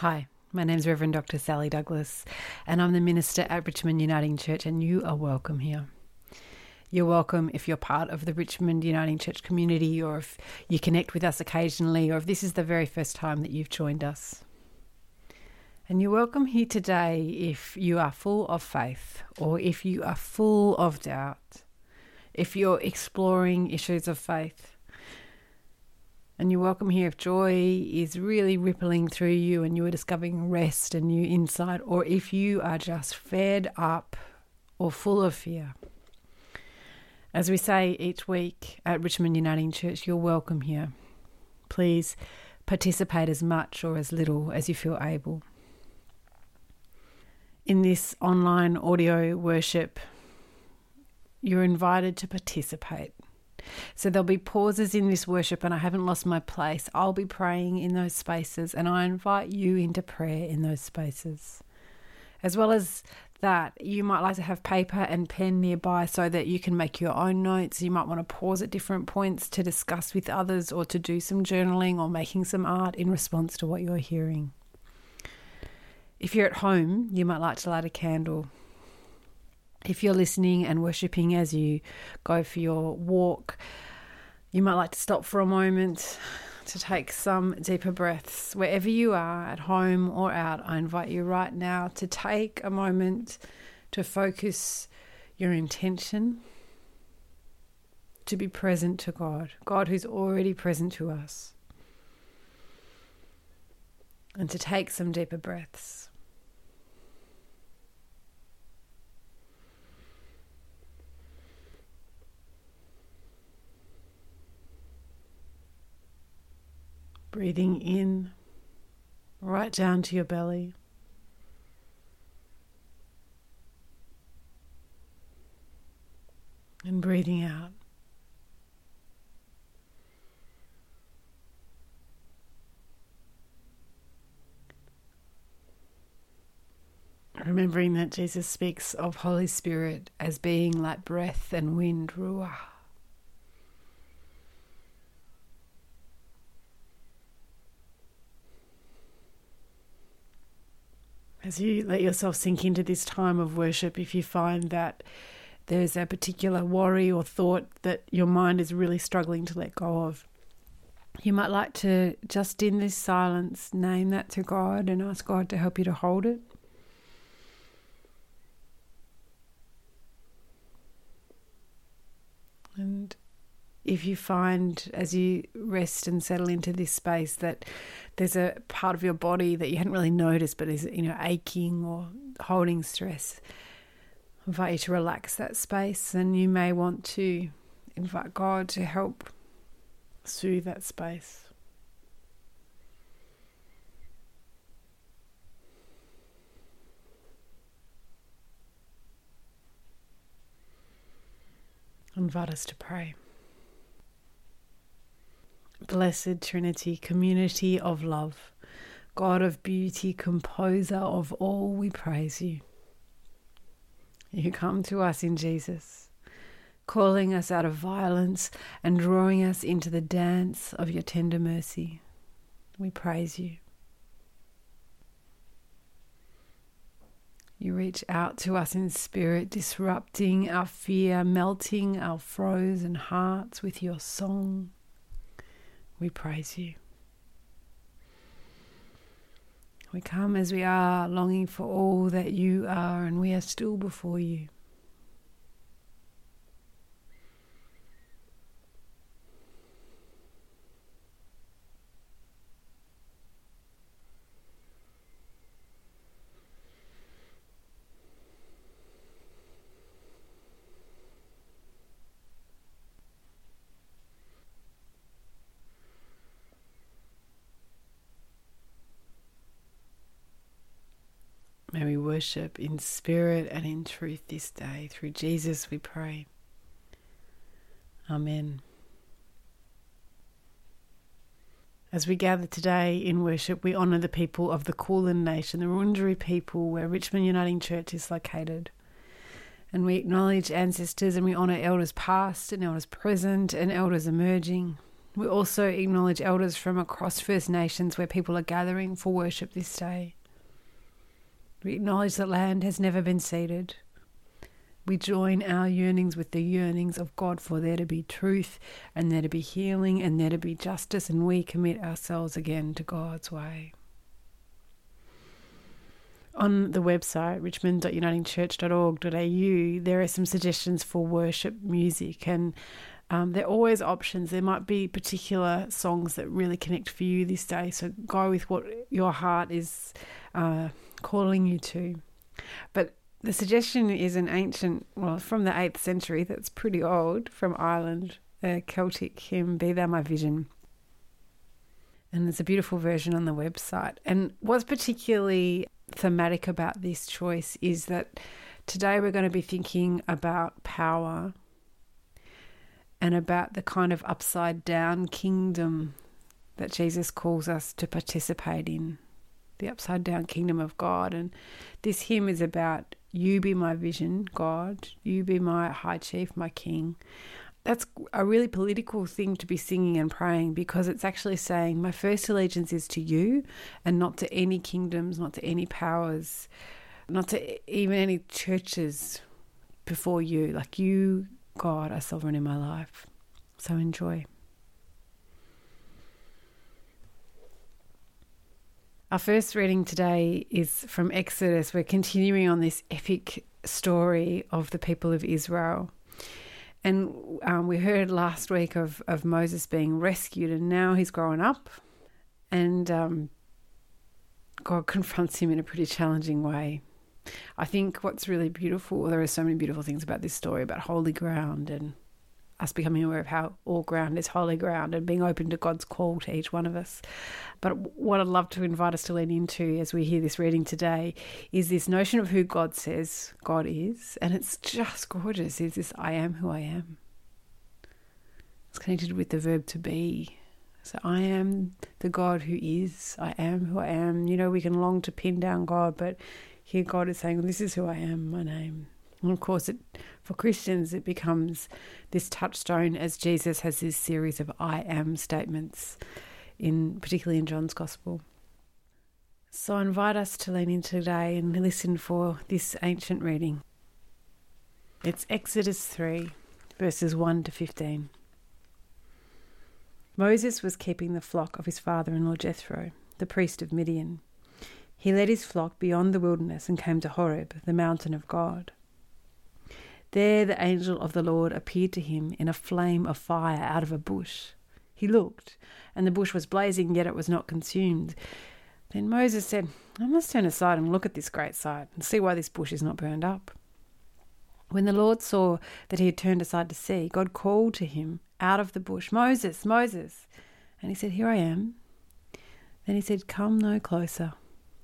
Hi, my name is Reverend Dr. Sally Douglas, and I'm the minister at Richmond Uniting Church, and you are welcome here. You're welcome if you're part of the Richmond Uniting Church community, or if you connect with us occasionally, or if this is the very first time that you've joined us. And you're welcome here today if you are full of faith, or if you are full of doubt, if you're exploring issues of faith and you're welcome here if joy is really rippling through you and you are discovering rest and new insight, or if you are just fed up or full of fear. As we say each week at Richmond Uniting Church, you're welcome here. Please participate as much or as little as you feel able. In this online audio worship, you're invited to participate. So there'll be pauses in this worship, and I haven't lost my place. I'll be praying in those spaces, and I invite you into prayer in those spaces. As well as that, you might like to have paper and pen nearby so that you can make your own notes. You might want to pause at different points to discuss with others or to do some journaling or making some art in response to what you're hearing. If you're at home, you might like to light a candle if you're listening and worshipping as you go for your walk, you might like to stop for a moment to take some deeper breaths. Wherever you are, at home or out, I invite you right now to take a moment to focus your intention to be present to God, God who's already present to us, and to take some deeper breaths. Breathing in right down to your belly. And breathing out. Remembering that Jesus speaks of Holy Spirit as being like breath and wind, ruah. As you let yourself sink into this time of worship, if you find that there's a particular worry or thought that your mind is really struggling to let go of, you might like to just in this silence name that to God and ask God to help you to hold it. And if you find as you rest and settle into this space that there's a part of your body that you hadn't really noticed but is you know aching or holding stress I invite you to relax that space. And you may want to invite God to help soothe that space. Invite us to pray Blessed Trinity, community of love, God of beauty, composer of all, we praise you. You come to us in Jesus, calling us out of violence and drawing us into the dance of your tender mercy. We praise you. You reach out to us in spirit, disrupting our fear, melting our frozen hearts with your song. We praise you. We come as we are, longing for all that you are, and we are still before you. May we worship in spirit and in truth this day. Through Jesus we pray. Amen. As we gather today in worship, we honour the people of the Kulin Nation, the Wurundjeri people, where Richmond Uniting Church is located. And we acknowledge ancestors and we honour elders past and elders present and elders emerging. We also acknowledge elders from across First Nations where people are gathering for worship this day. We acknowledge that land has never been ceded. We join our yearnings with the yearnings of God for there to be truth and there to be healing and there to be justice, and we commit ourselves again to God's way. On the website, richmond.unitingchurch.org.au, there are some suggestions for worship music, and um, there are always options. There might be particular songs that really connect for you this day, so go with what your heart is uh, calling you to. But the suggestion is an ancient, well, from the 8th century, that's pretty old, from Ireland, a Celtic hymn, Be Thou My Vision. And there's a beautiful version on the website. And what's particularly thematic about this choice is that today we're going to be thinking about power and about the kind of upside down kingdom that Jesus calls us to participate in the upside down kingdom of God. And this hymn is about you be my vision, God, you be my high chief, my king. That's a really political thing to be singing and praying because it's actually saying, My first allegiance is to you and not to any kingdoms, not to any powers, not to even any churches before you. Like you, God, are sovereign in my life. So enjoy. Our first reading today is from Exodus. We're continuing on this epic story of the people of Israel. And um, we heard last week of, of Moses being rescued, and now he's grown up, and um, God confronts him in a pretty challenging way. I think what's really beautiful, there are so many beautiful things about this story about holy ground and us becoming aware of how all ground is holy ground and being open to God's call to each one of us. But what I'd love to invite us to lean into as we hear this reading today is this notion of who God says God is. And it's just gorgeous. Is this I am who I am? It's connected with the verb to be. So I am the God who is. I am who I am. You know, we can long to pin down God, but here God is saying, This is who I am, my name. And of course, it, for Christians, it becomes this touchstone as Jesus has this series of I am statements, in particularly in John's Gospel. So I invite us to lean in today and listen for this ancient reading. It's Exodus 3, verses 1 to 15. Moses was keeping the flock of his father in law Jethro, the priest of Midian. He led his flock beyond the wilderness and came to Horeb, the mountain of God. There the angel of the Lord appeared to him in a flame of fire out of a bush. He looked, and the bush was blazing, yet it was not consumed. Then Moses said, I must turn aside and look at this great sight and see why this bush is not burned up. When the Lord saw that he had turned aside to see, God called to him out of the bush, Moses, Moses. And he said, Here I am. Then he said, Come no closer.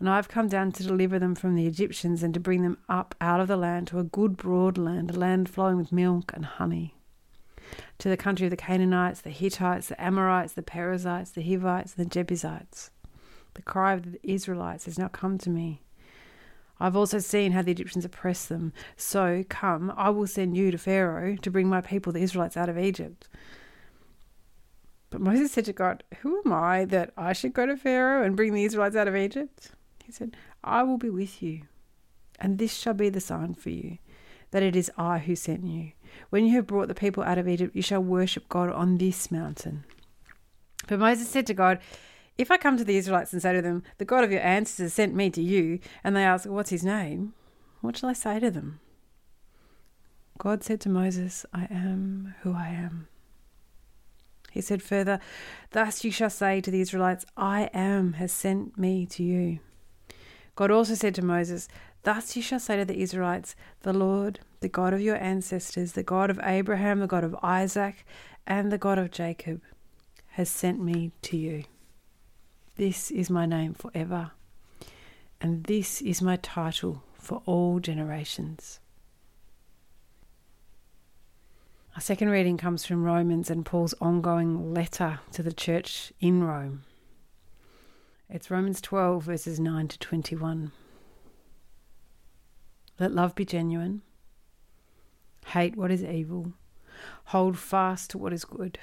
And I have come down to deliver them from the Egyptians and to bring them up out of the land to a good broad land, a land flowing with milk and honey to the country of the Canaanites, the Hittites, the Amorites, the Perizzites, the Hivites, and the Jebusites. The cry of the Israelites has now come to me. I've also seen how the Egyptians oppress them. So come, I will send you to Pharaoh to bring my people, the Israelites, out of Egypt. But Moses said to God, Who am I that I should go to Pharaoh and bring the Israelites out of Egypt? He said, I will be with you, and this shall be the sign for you that it is I who sent you. When you have brought the people out of Egypt, you shall worship God on this mountain. But Moses said to God, If I come to the Israelites and say to them, The God of your ancestors sent me to you, and they ask, What's his name? What shall I say to them? God said to Moses, I am who I am. He said further, Thus you shall say to the Israelites, I am has sent me to you. God also said to Moses, Thus you shall say to the Israelites, The Lord, the God of your ancestors, the God of Abraham, the God of Isaac, and the God of Jacob, has sent me to you. This is my name forever, and this is my title for all generations. Our second reading comes from Romans and Paul's ongoing letter to the church in Rome. It's Romans 12, verses 9 to 21. Let love be genuine. Hate what is evil. Hold fast to what is good.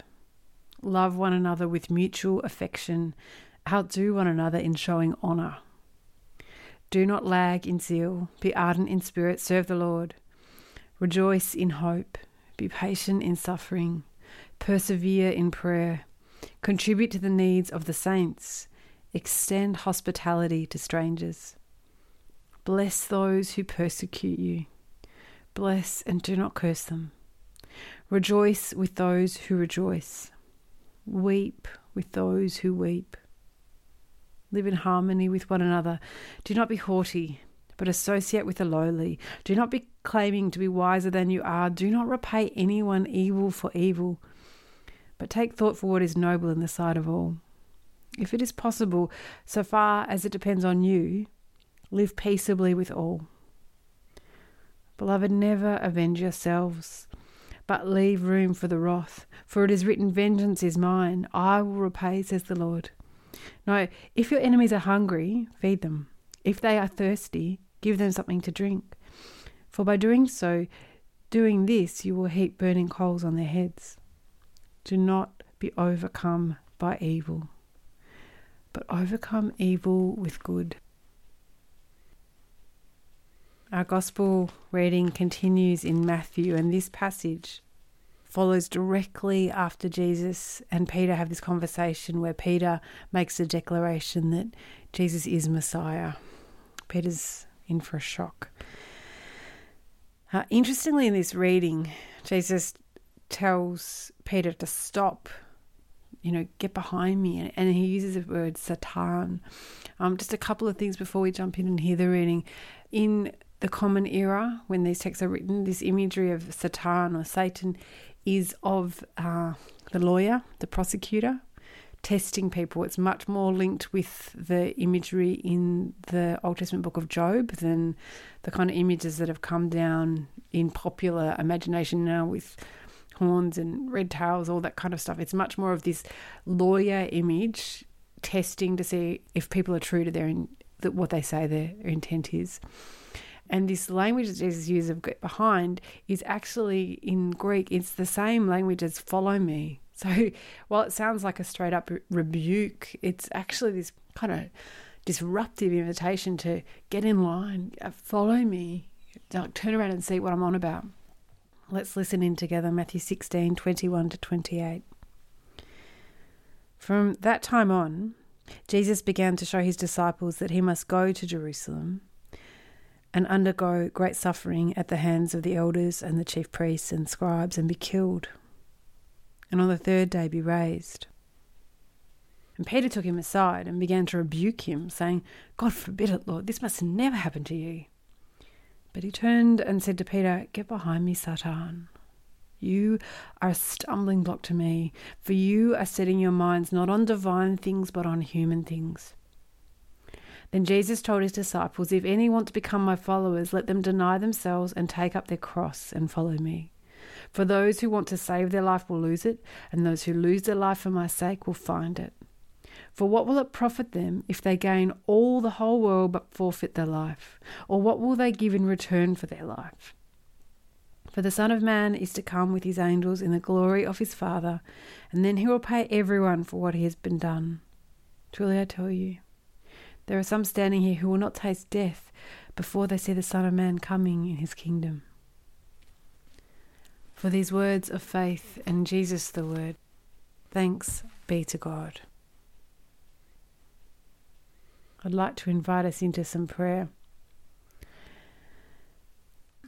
Love one another with mutual affection. Outdo one another in showing honour. Do not lag in zeal. Be ardent in spirit. Serve the Lord. Rejoice in hope. Be patient in suffering. Persevere in prayer. Contribute to the needs of the saints. Extend hospitality to strangers. Bless those who persecute you. Bless and do not curse them. Rejoice with those who rejoice. Weep with those who weep. Live in harmony with one another. Do not be haughty, but associate with the lowly. Do not be claiming to be wiser than you are. Do not repay anyone evil for evil, but take thought for what is noble in the sight of all. If it is possible, so far as it depends on you, Live peaceably with all. Beloved, never avenge yourselves, but leave room for the wrath. For it is written, Vengeance is mine, I will repay, says the Lord. No, if your enemies are hungry, feed them. If they are thirsty, give them something to drink. For by doing so, doing this, you will heap burning coals on their heads. Do not be overcome by evil, but overcome evil with good. Our gospel reading continues in Matthew, and this passage follows directly after Jesus and Peter have this conversation where Peter makes a declaration that Jesus is Messiah. Peter's in for a shock. Uh, interestingly, in this reading, Jesus tells Peter to stop, you know, get behind me, and he uses the word Satan. Um, just a couple of things before we jump in and hear the reading. In the common era when these texts are written, this imagery of Satan or Satan is of uh, the lawyer, the prosecutor, testing people. It's much more linked with the imagery in the Old Testament book of Job than the kind of images that have come down in popular imagination now with horns and red tails, all that kind of stuff. It's much more of this lawyer image testing to see if people are true to their in, that what they say their intent is. And this language that Jesus uses of get behind is actually in Greek, it's the same language as follow me. So while it sounds like a straight up rebuke, it's actually this kind of disruptive invitation to get in line, uh, follow me, turn around and see what I'm on about. Let's listen in together Matthew 16 21 to 28. From that time on, Jesus began to show his disciples that he must go to Jerusalem and undergo great suffering at the hands of the elders and the chief priests and scribes and be killed, and on the third day be raised. And Peter took him aside and began to rebuke him, saying, God forbid it, Lord, this must never happen to you. But he turned and said to Peter, Get behind me, Satan. You are a stumbling block to me, for you are setting your minds not on divine things but on human things. Then Jesus told his disciples, If any want to become my followers, let them deny themselves and take up their cross and follow me. For those who want to save their life will lose it, and those who lose their life for my sake will find it. For what will it profit them if they gain all the whole world but forfeit their life? Or what will they give in return for their life? For the Son of Man is to come with his angels in the glory of his Father, and then he will pay everyone for what he has been done. Truly I tell you, there are some standing here who will not taste death before they see the Son of Man coming in his kingdom. For these words of faith and Jesus the Word, thanks be to God. I'd like to invite us into some prayer.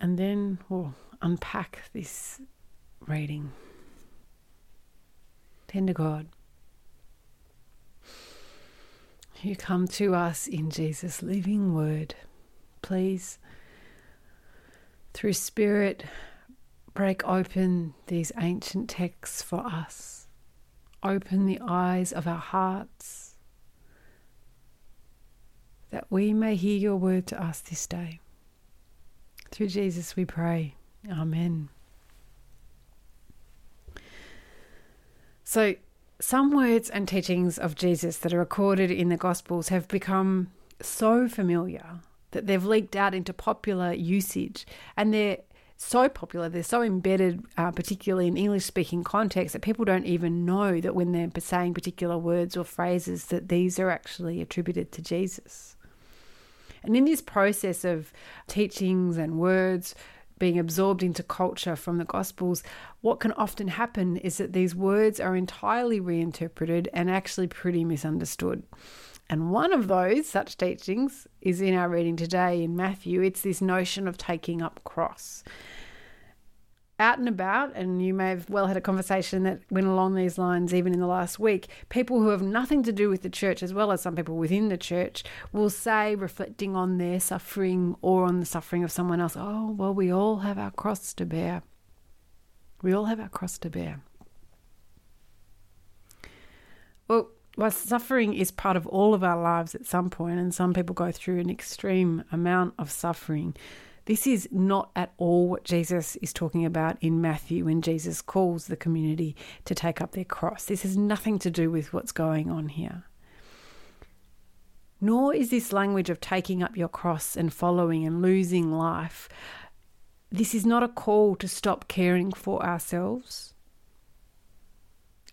And then we'll unpack this reading. Tender God, you come to us in Jesus' living word. Please, through Spirit, break open these ancient texts for us. Open the eyes of our hearts. That we may hear your word to us this day. Through Jesus we pray. Amen. So, some words and teachings of Jesus that are recorded in the Gospels have become so familiar that they've leaked out into popular usage and they're so popular, they're so embedded, uh, particularly in English speaking contexts, that people don't even know that when they're saying particular words or phrases, that these are actually attributed to Jesus. And in this process of teachings and words being absorbed into culture from the Gospels, what can often happen is that these words are entirely reinterpreted and actually pretty misunderstood. And one of those such teachings is in our reading today in Matthew. It's this notion of taking up cross out and about, and you may have well had a conversation that went along these lines even in the last week, people who have nothing to do with the church, as well as some people within the church, will say, reflecting on their suffering or on the suffering of someone else, oh, well, we all have our cross to bear. We all have our cross to bear. Well, while suffering is part of all of our lives at some point, and some people go through an extreme amount of suffering, this is not at all what Jesus is talking about in Matthew when Jesus calls the community to take up their cross. This has nothing to do with what's going on here. Nor is this language of taking up your cross and following and losing life. This is not a call to stop caring for ourselves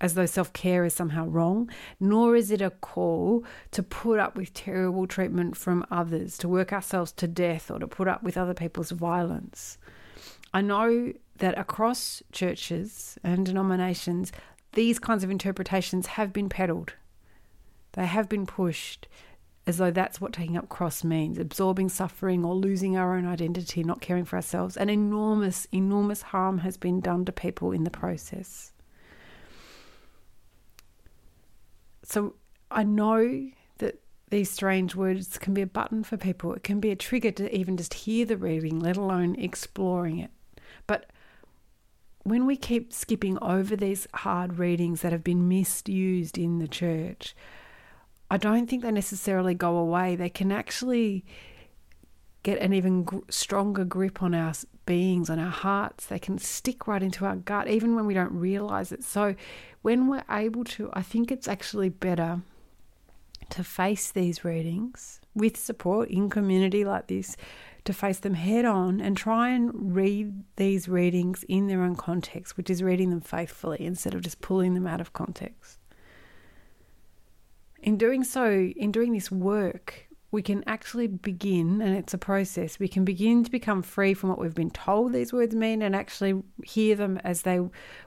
as though self care is somehow wrong, nor is it a call to put up with terrible treatment from others, to work ourselves to death, or to put up with other people's violence. I know that across churches and denominations, these kinds of interpretations have been peddled. They have been pushed as though that's what taking up cross means absorbing suffering or losing our own identity, not caring for ourselves. And enormous, enormous harm has been done to people in the process. So I know that these strange words can be a button for people. It can be a trigger to even just hear the reading, let alone exploring it. But when we keep skipping over these hard readings that have been misused in the church, I don't think they necessarily go away. They can actually get an even gr- stronger grip on our beings, on our hearts. They can stick right into our gut, even when we don't realize it. So, when we're able to, I think it's actually better to face these readings with support in community like this, to face them head on and try and read these readings in their own context, which is reading them faithfully instead of just pulling them out of context. In doing so, in doing this work, we can actually begin, and it's a process, we can begin to become free from what we've been told these words mean and actually hear them as they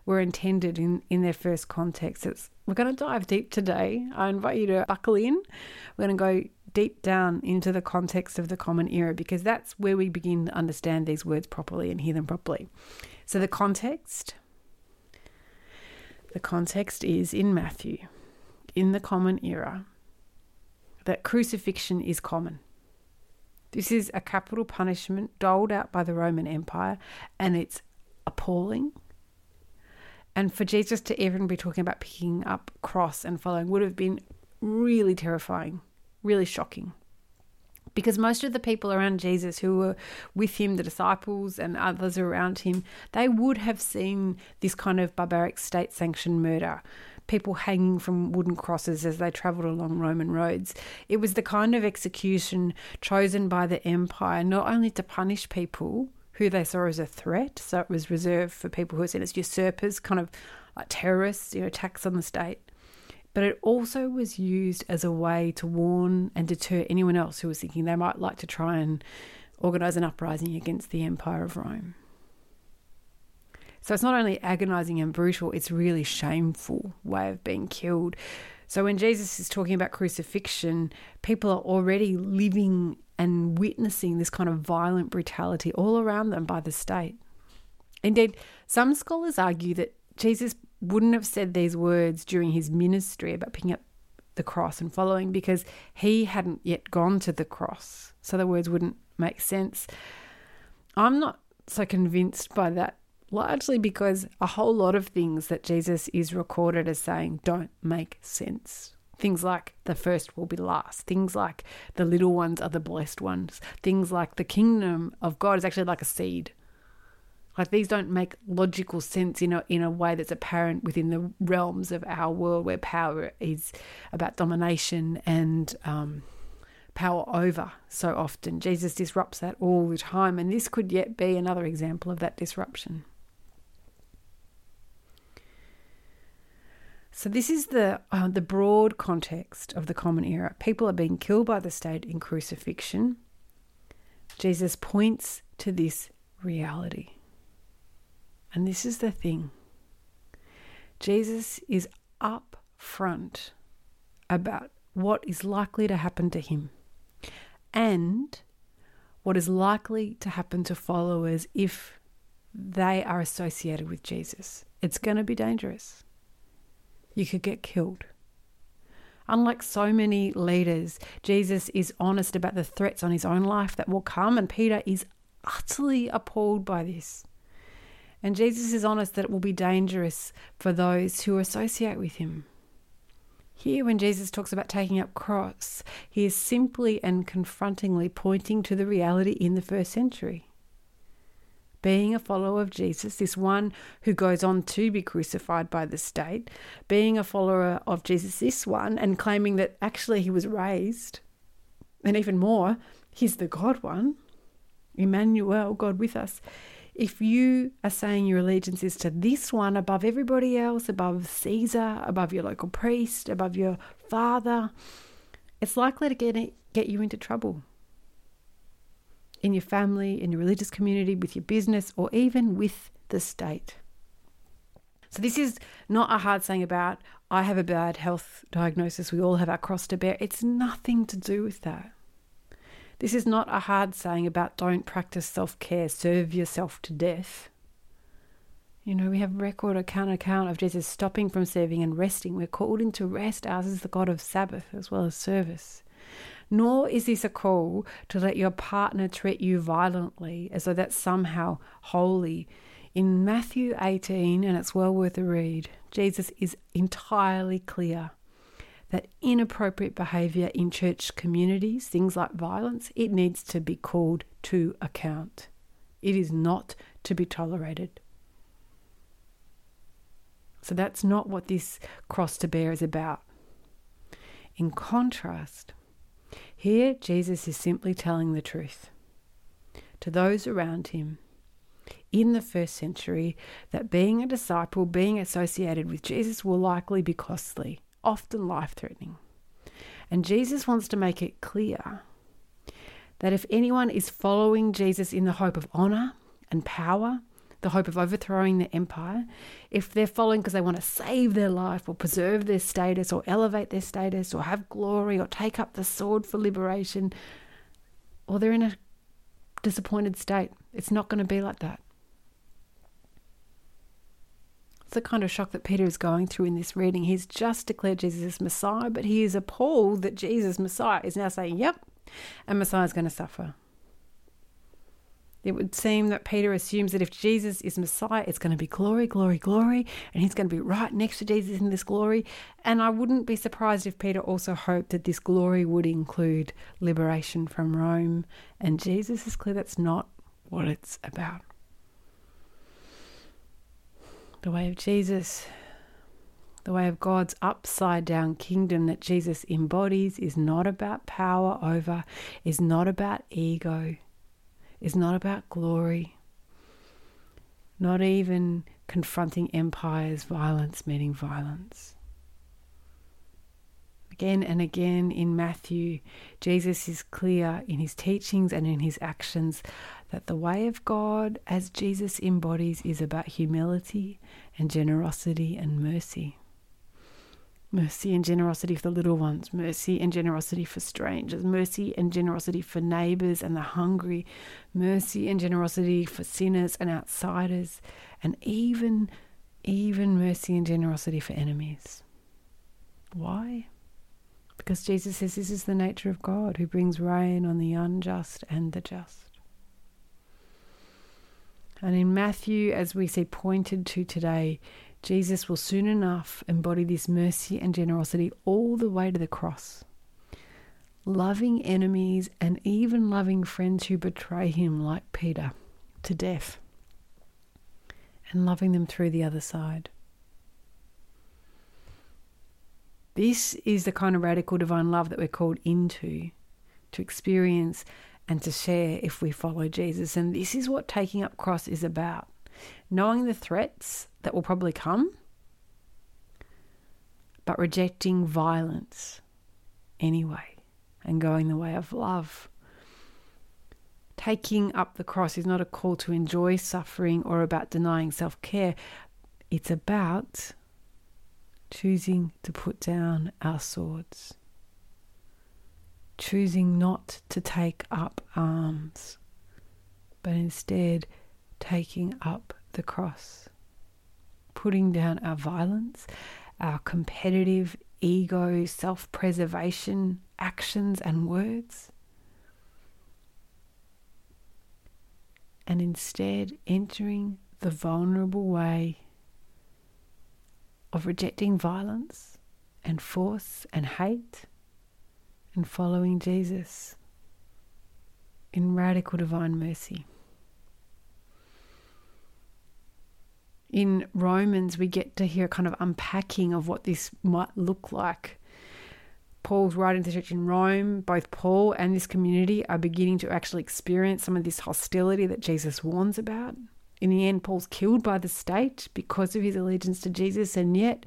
were intended in, in their first context. It's, we're going to dive deep today. I invite you to buckle in. We're going to go deep down into the context of the common era because that's where we begin to understand these words properly and hear them properly. So, the context the context is in Matthew, in the common era that crucifixion is common. This is a capital punishment doled out by the Roman Empire, and it's appalling. And for Jesus to even be talking about picking up cross and following would have been really terrifying, really shocking. Because most of the people around Jesus who were with him, the disciples and others around him, they would have seen this kind of barbaric state sanctioned murder people hanging from wooden crosses as they travelled along Roman roads. It was the kind of execution chosen by the empire not only to punish people who they saw as a threat, so it was reserved for people who were seen as usurpers, kind of like terrorists, you know, attacks on the state. But it also was used as a way to warn and deter anyone else who was thinking they might like to try and organise an uprising against the Empire of Rome. So it's not only agonizing and brutal, it's really shameful way of being killed. So when Jesus is talking about crucifixion, people are already living and witnessing this kind of violent brutality all around them by the state. Indeed, some scholars argue that Jesus wouldn't have said these words during his ministry about picking up the cross and following because he hadn't yet gone to the cross. So the words wouldn't make sense. I'm not so convinced by that largely because a whole lot of things that Jesus is recorded as saying don't make sense Things like the first will be last. Things like the little ones are the blessed ones. Things like the kingdom of God is actually like a seed. Like these don't make logical sense in a, in a way that's apparent within the realms of our world where power is about domination and um, power over so often. Jesus disrupts that all the time, and this could yet be another example of that disruption. So this is the uh, the broad context of the common era. People are being killed by the state in crucifixion. Jesus points to this reality. And this is the thing. Jesus is up front about what is likely to happen to him and what is likely to happen to followers if they are associated with Jesus. It's going to be dangerous you could get killed. Unlike so many leaders, Jesus is honest about the threats on his own life that will come, and Peter is utterly appalled by this. And Jesus is honest that it will be dangerous for those who associate with him. Here, when Jesus talks about taking up cross, he is simply and confrontingly pointing to the reality in the first century being a follower of Jesus, this one who goes on to be crucified by the state, being a follower of Jesus, this one, and claiming that actually he was raised, and even more, he's the God one, Emmanuel, God with us. If you are saying your allegiance is to this one above everybody else, above Caesar, above your local priest, above your father, it's likely to get, get you into trouble in your family, in your religious community, with your business, or even with the state. So, this is not a hard saying about, I have a bad health diagnosis, we all have our cross to bear. It's nothing to do with that. This is not a hard saying about don't practice self care, serve yourself to death. You know, we have record account account of Jesus stopping from serving and resting. We're called into rest. Ours is the God of Sabbath as well as service. Nor is this a call to let your partner treat you violently as though that's somehow holy. In Matthew 18, and it's well worth a read, Jesus is entirely clear that inappropriate behaviour in church communities, things like violence, it needs to be called to account. It is not to be tolerated. So that's not what this cross to bear is about. In contrast, here, Jesus is simply telling the truth to those around him in the first century that being a disciple, being associated with Jesus, will likely be costly, often life threatening. And Jesus wants to make it clear that if anyone is following Jesus in the hope of honour and power, the hope of overthrowing the empire, if they're following because they want to save their life or preserve their status or elevate their status or have glory or take up the sword for liberation, or they're in a disappointed state, it's not going to be like that. It's the kind of shock that Peter is going through in this reading. He's just declared Jesus Messiah, but he is appalled that Jesus, Messiah, is now saying, Yep, and Messiah is going to suffer. It would seem that Peter assumes that if Jesus is Messiah, it's going to be glory, glory, glory, and he's going to be right next to Jesus in this glory. And I wouldn't be surprised if Peter also hoped that this glory would include liberation from Rome. And Jesus is clear that's not what it's about. The way of Jesus, the way of God's upside down kingdom that Jesus embodies, is not about power over, is not about ego is not about glory, not even confronting empire's violence meaning violence. Again and again in Matthew, Jesus is clear in his teachings and in his actions that the way of God, as Jesus embodies, is about humility and generosity and mercy mercy and generosity for the little ones, mercy and generosity for strangers, mercy and generosity for neighbours and the hungry, mercy and generosity for sinners and outsiders, and even, even mercy and generosity for enemies. Why? Because Jesus says this is the nature of God who brings rain on the unjust and the just. And in Matthew, as we see pointed to today, Jesus will soon enough embody this mercy and generosity all the way to the cross, loving enemies and even loving friends who betray him, like Peter, to death, and loving them through the other side. This is the kind of radical divine love that we're called into, to experience and to share if we follow Jesus. And this is what taking up cross is about. Knowing the threats that will probably come, but rejecting violence anyway and going the way of love. Taking up the cross is not a call to enjoy suffering or about denying self care. It's about choosing to put down our swords, choosing not to take up arms, but instead taking up the cross, putting down our violence, our competitive ego, self preservation actions and words, and instead entering the vulnerable way of rejecting violence and force and hate and following Jesus in radical divine mercy. In Romans, we get to hear kind of unpacking of what this might look like. Paul's writing to the church in Rome, both Paul and this community are beginning to actually experience some of this hostility that Jesus warns about. In the end, Paul's killed by the state because of his allegiance to Jesus, and yet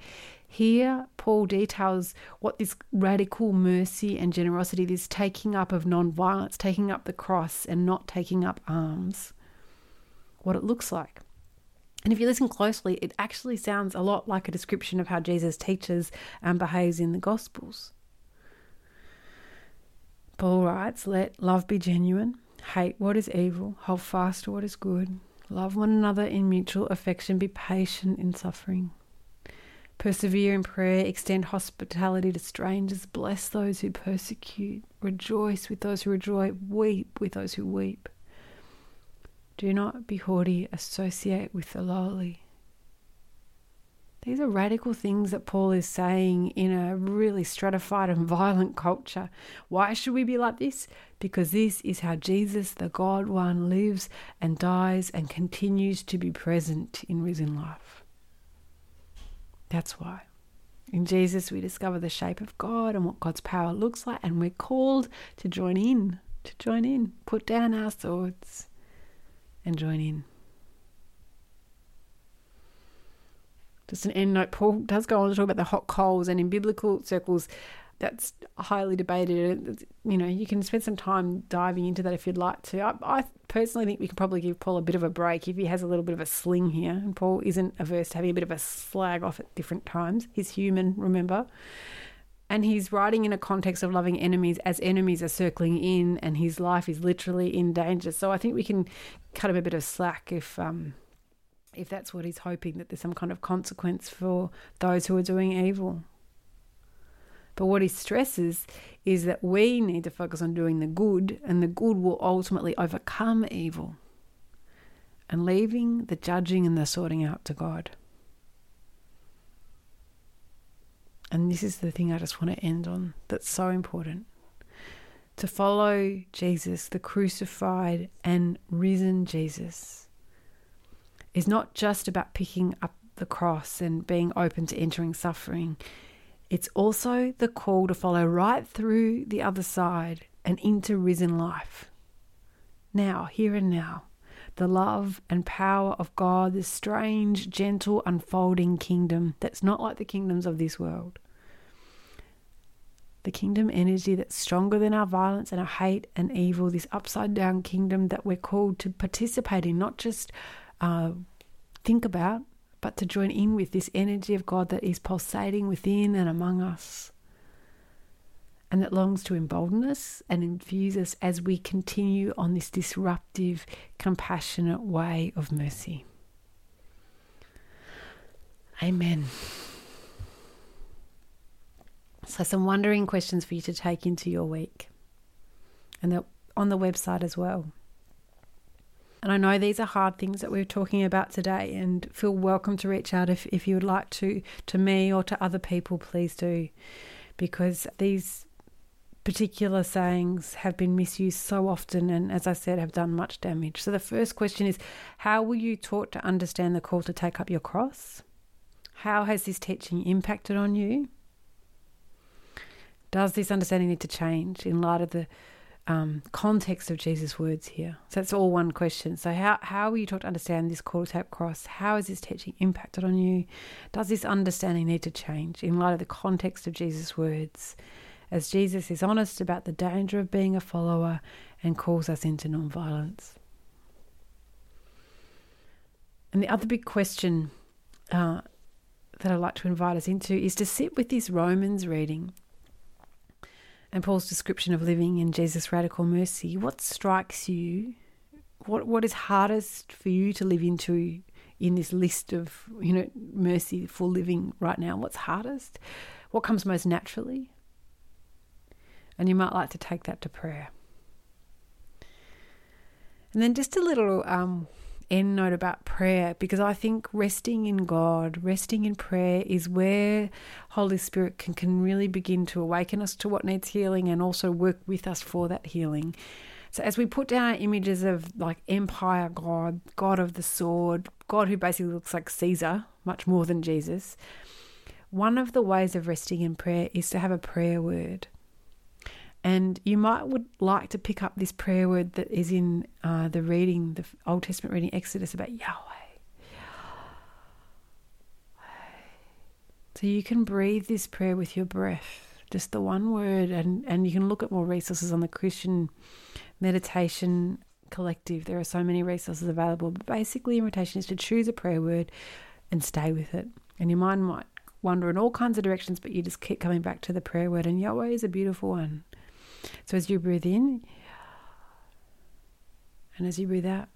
here Paul details what this radical mercy and generosity, this taking up of non-violence, taking up the cross and not taking up arms, what it looks like. And if you listen closely, it actually sounds a lot like a description of how Jesus teaches and um, behaves in the Gospels. Paul writes, Let love be genuine, hate what is evil, hold fast to what is good, Love one another in mutual affection. Be patient in suffering. Persevere in prayer. Extend hospitality to strangers. Bless those who persecute. Rejoice with those who rejoice. Weep with those who weep. Do not be haughty. Associate with the lowly. These are radical things that Paul is saying in a really stratified and violent culture. Why should we be like this? Because this is how Jesus, the God one, lives and dies and continues to be present in risen life. That's why. In Jesus, we discover the shape of God and what God's power looks like, and we're called to join in, to join in, put down our swords and join in. just an end note, Paul does go on to talk about the hot coals, and in biblical circles, that's highly debated. You know, you can spend some time diving into that if you'd like to. I, I, personally think we could probably give Paul a bit of a break if he has a little bit of a sling here. And Paul isn't averse to having a bit of a slag off at different times. He's human, remember? And he's writing in a context of loving enemies as enemies are circling in, and his life is literally in danger. So I think we can cut him a bit of slack if um, if that's what he's hoping, that there's some kind of consequence for those who are doing evil. But what he stresses is that we need to focus on doing the good, and the good will ultimately overcome evil, and leaving the judging and the sorting out to God. And this is the thing I just want to end on that's so important. To follow Jesus, the crucified and risen Jesus is not just about picking up the cross and being open to entering suffering. It's also the call to follow right through the other side and into risen life. Now, here and now, the love and power of God, this strange, gentle, unfolding kingdom that's not like the kingdoms of this world. The kingdom energy that's stronger than our violence and our hate and evil, this upside down kingdom that we're called to participate in, not just uh, think about, but to join in with this energy of God that is pulsating within and among us and that longs to embolden us and infuse us as we continue on this disruptive, compassionate way of mercy. Amen. So, some wondering questions for you to take into your week and on the website as well. And I know these are hard things that we're talking about today, and feel welcome to reach out if, if you would like to, to me or to other people, please do. Because these particular sayings have been misused so often and, as I said, have done much damage. So the first question is How were you taught to understand the call to take up your cross? How has this teaching impacted on you? Does this understanding need to change in light of the um, context of Jesus' words here? So that's all one question. So how how were you taught to understand this call to take up cross? How has this teaching impacted on you? Does this understanding need to change in light of the context of Jesus' words? As Jesus is honest about the danger of being a follower and calls us into nonviolence. And the other big question uh, that I'd like to invite us into is to sit with this Romans reading and Paul's description of living in Jesus' radical mercy. What strikes you? What what is hardest for you to live into in this list of you know mercyful living right now? What's hardest? What comes most naturally? And you might like to take that to prayer. And then just a little um, end note about prayer because I think resting in God, resting in prayer is where Holy Spirit can, can really begin to awaken us to what needs healing and also work with us for that healing. So as we put down our images of like empire God, God of the sword, God who basically looks like Caesar, much more than Jesus, one of the ways of resting in prayer is to have a prayer word. And you might would like to pick up this prayer word that is in uh, the reading, the Old Testament reading, Exodus, about Yahweh. So you can breathe this prayer with your breath, just the one word, and, and you can look at more resources on the Christian meditation collective. There are so many resources available, but basically, invitation is to choose a prayer word and stay with it. And your mind might wander in all kinds of directions, but you just keep coming back to the prayer word, and Yahweh is a beautiful one. So as you breathe in, and as you breathe out,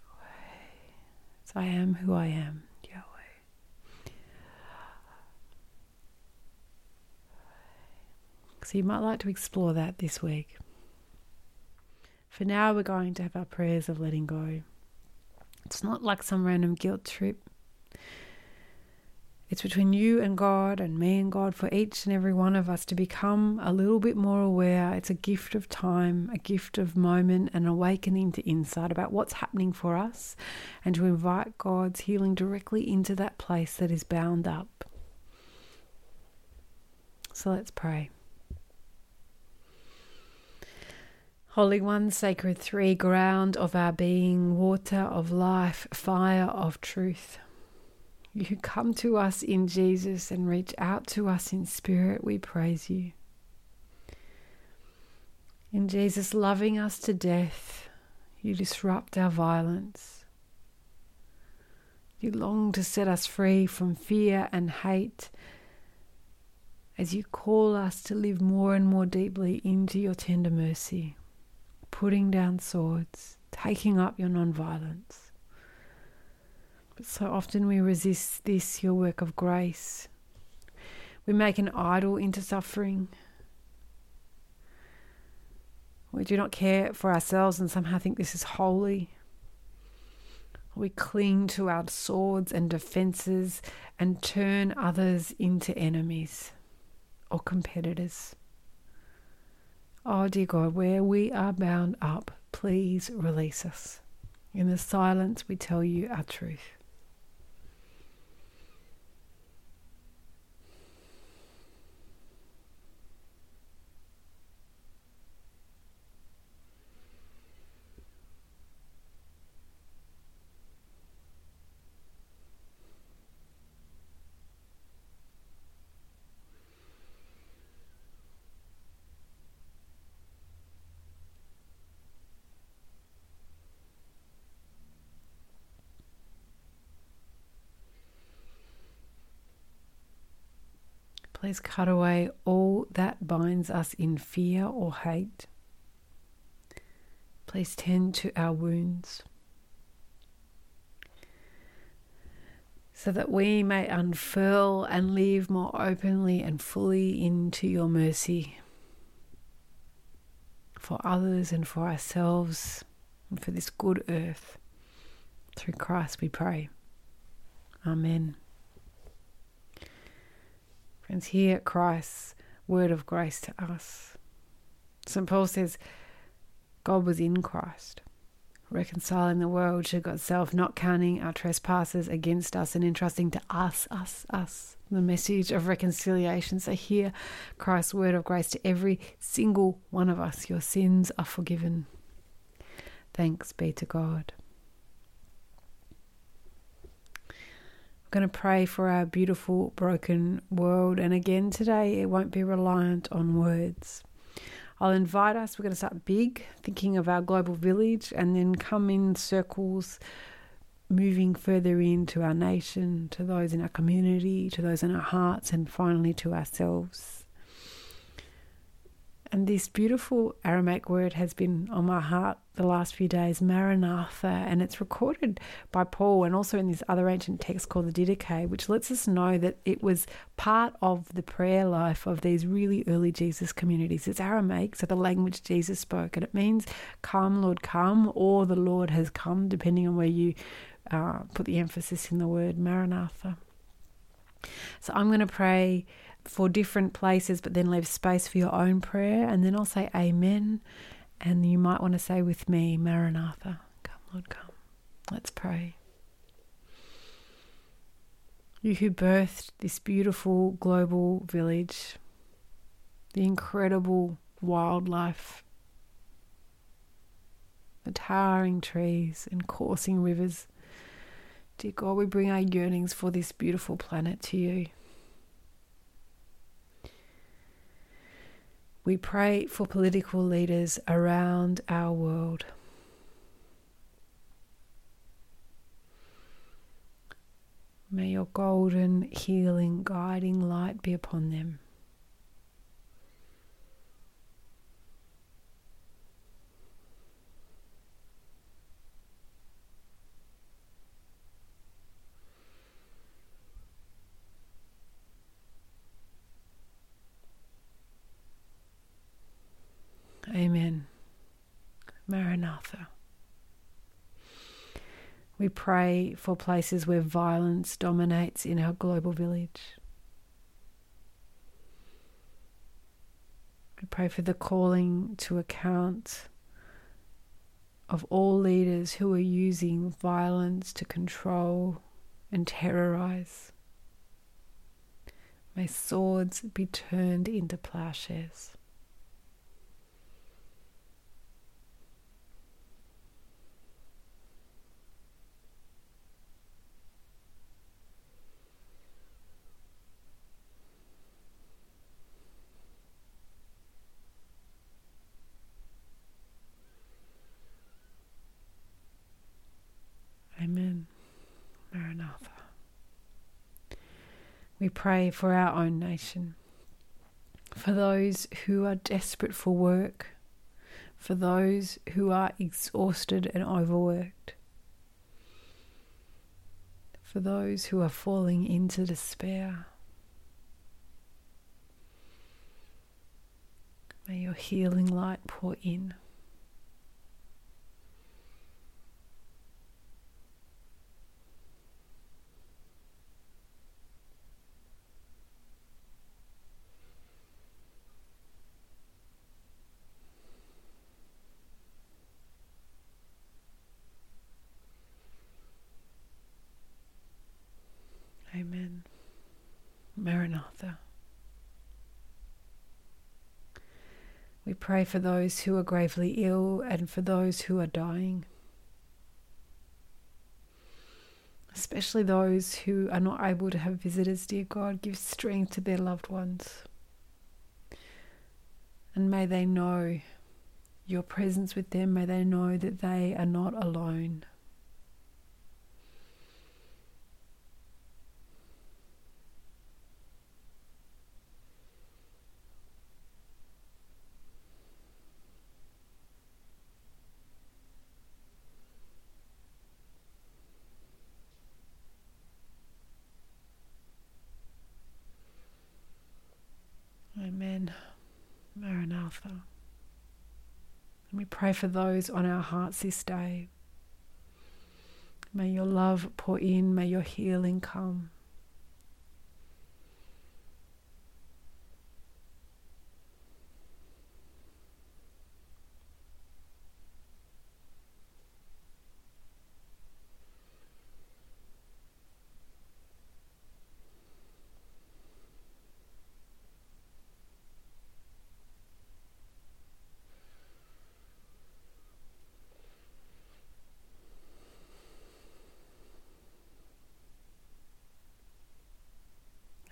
so I am who I am, Yahweh. So you might like to explore that this week. For now, we're going to have our prayers of letting go. It's not like some random guilt trip. It's between you and God and me and God for each and every one of us to become a little bit more aware. It's a gift of time, a gift of moment, an awakening to insight about what's happening for us, and to invite God's healing directly into that place that is bound up. So let's pray. Holy One, Sacred Three, ground of our being, water of life, fire of truth. You come to us in Jesus and reach out to us in spirit. We praise you. In Jesus loving us to death, you disrupt our violence. You long to set us free from fear and hate as you call us to live more and more deeply into your tender mercy, putting down swords, taking up your non-violence. So often we resist this, your work of grace. We make an idol into suffering. We do not care for ourselves and somehow think this is holy. We cling to our swords and defenses and turn others into enemies or competitors. Oh, dear God, where we are bound up, please release us. In the silence, we tell you our truth. Please cut away all that binds us in fear or hate. Please tend to our wounds so that we may unfurl and live more openly and fully into your mercy for others and for ourselves and for this good earth Through Christ we pray. Amen. Friends, hear Christ's word of grace to us. St. Paul says, God was in Christ, reconciling the world to God's self, not counting our trespasses against us and entrusting to us, us, us, the message of reconciliation. So hear Christ's word of grace to every single one of us. Your sins are forgiven. Thanks be to God. I'm going to pray for our beautiful, broken world. And again, today it won't be reliant on words. I'll invite us, we're going to start big, thinking of our global village, and then come in circles, moving further into our nation, to those in our community, to those in our hearts, and finally to ourselves. And this beautiful Aramaic word has been on my heart the last few days, Maranatha, and it's recorded by Paul and also in this other ancient text called the Didache, which lets us know that it was part of the prayer life of these really early Jesus communities. It's Aramaic, so the language Jesus spoke, and it means come, Lord, come, or the Lord has come, depending on where you uh, put the emphasis in the word Maranatha. So I'm going to pray for different places, but then leave space for your own prayer. And then I'll say Amen. And you might want to say with me, Maranatha. Come, Lord, come. Let's pray. You who birthed this beautiful global village, the incredible wildlife, the towering trees and coursing rivers. Dear God, we bring our yearnings for this beautiful planet to you. We pray for political leaders around our world. May your golden, healing, guiding light be upon them. Amen. Maranatha. We pray for places where violence dominates in our global village. We pray for the calling to account of all leaders who are using violence to control and terrorize. May swords be turned into plowshares. Amen. Maranatha. We pray for our own nation, for those who are desperate for work, for those who are exhausted and overworked, for those who are falling into despair. May your healing light pour in. Amen. Maranatha. We pray for those who are gravely ill and for those who are dying, especially those who are not able to have visitors. Dear God, give strength to their loved ones. And may they know your presence with them. May they know that they are not alone. Amen. And we pray for those on our hearts this day. May your love pour in, may your healing come.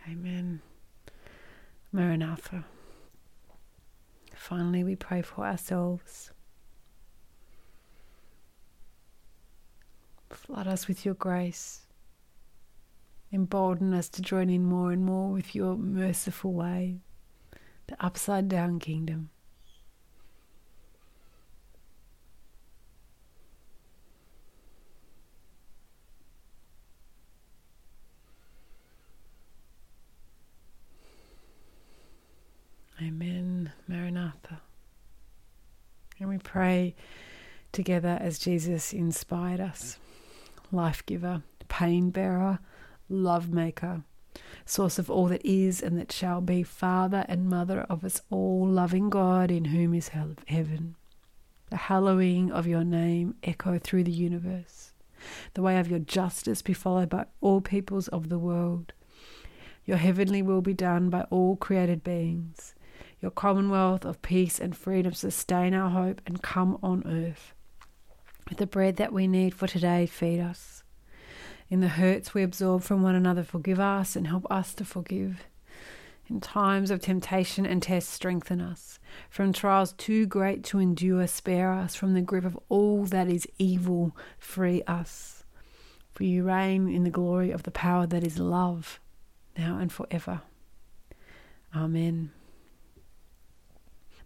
Amen. Maranatha. Finally, we pray for ourselves. Flood us with your grace. Embolden us to join in more and more with your merciful way, the upside down kingdom. Amen. Maranatha. And we pray together as Jesus inspired us life giver, pain bearer, love maker, source of all that is and that shall be, Father and Mother of us all, loving God in whom is heaven. The hallowing of your name echo through the universe. The way of your justice be followed by all peoples of the world. Your heavenly will be done by all created beings. Your commonwealth of peace and freedom sustain our hope and come on earth. With the bread that we need for today, feed us. In the hurts we absorb from one another, forgive us and help us to forgive. In times of temptation and test, strengthen us. From trials too great to endure, spare us. From the grip of all that is evil, free us. For you reign in the glory of the power that is love, now and forever. Amen.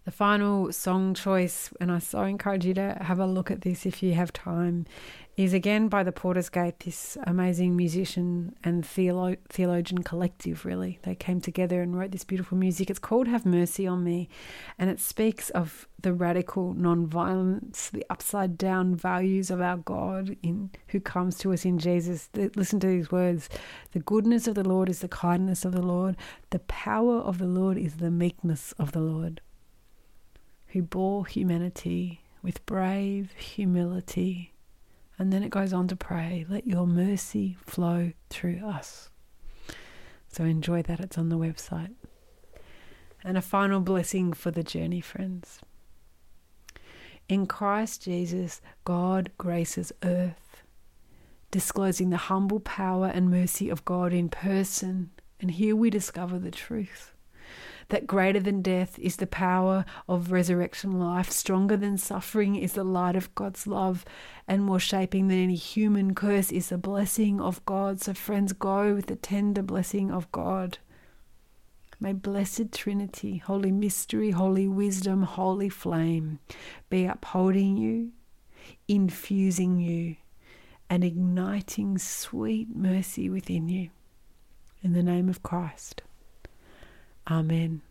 The final song choice, and I so encourage you to have a look at this if you have time, is again by the Porter's Gate, this amazing musician and theolo- theologian collective, really. They came together and wrote this beautiful music. It's called Have Mercy on Me, and it speaks of the radical non-violence, the upside down values of our God in who comes to us in Jesus. Listen to these words. The goodness of the Lord is the kindness of the Lord. The power of the Lord is the meekness of the Lord who bore humanity with brave humility. And then it goes on to pray, let your mercy flow through us. So enjoy that, it's on the website. And a final blessing for the journey, friends. In Christ Jesus, God graces earth, disclosing the humble power and mercy of God in person. And here we discover the truth that greater than death is the power of resurrection life, stronger than suffering is the light of God's love, and more shaping than any human curse is the blessing of God. So, friends, go with the tender blessing of God. May blessed Trinity, Holy Mystery, Holy Wisdom, Holy Flame be upholding you, infusing you, and igniting sweet mercy within you. In the name of Christ. Amen.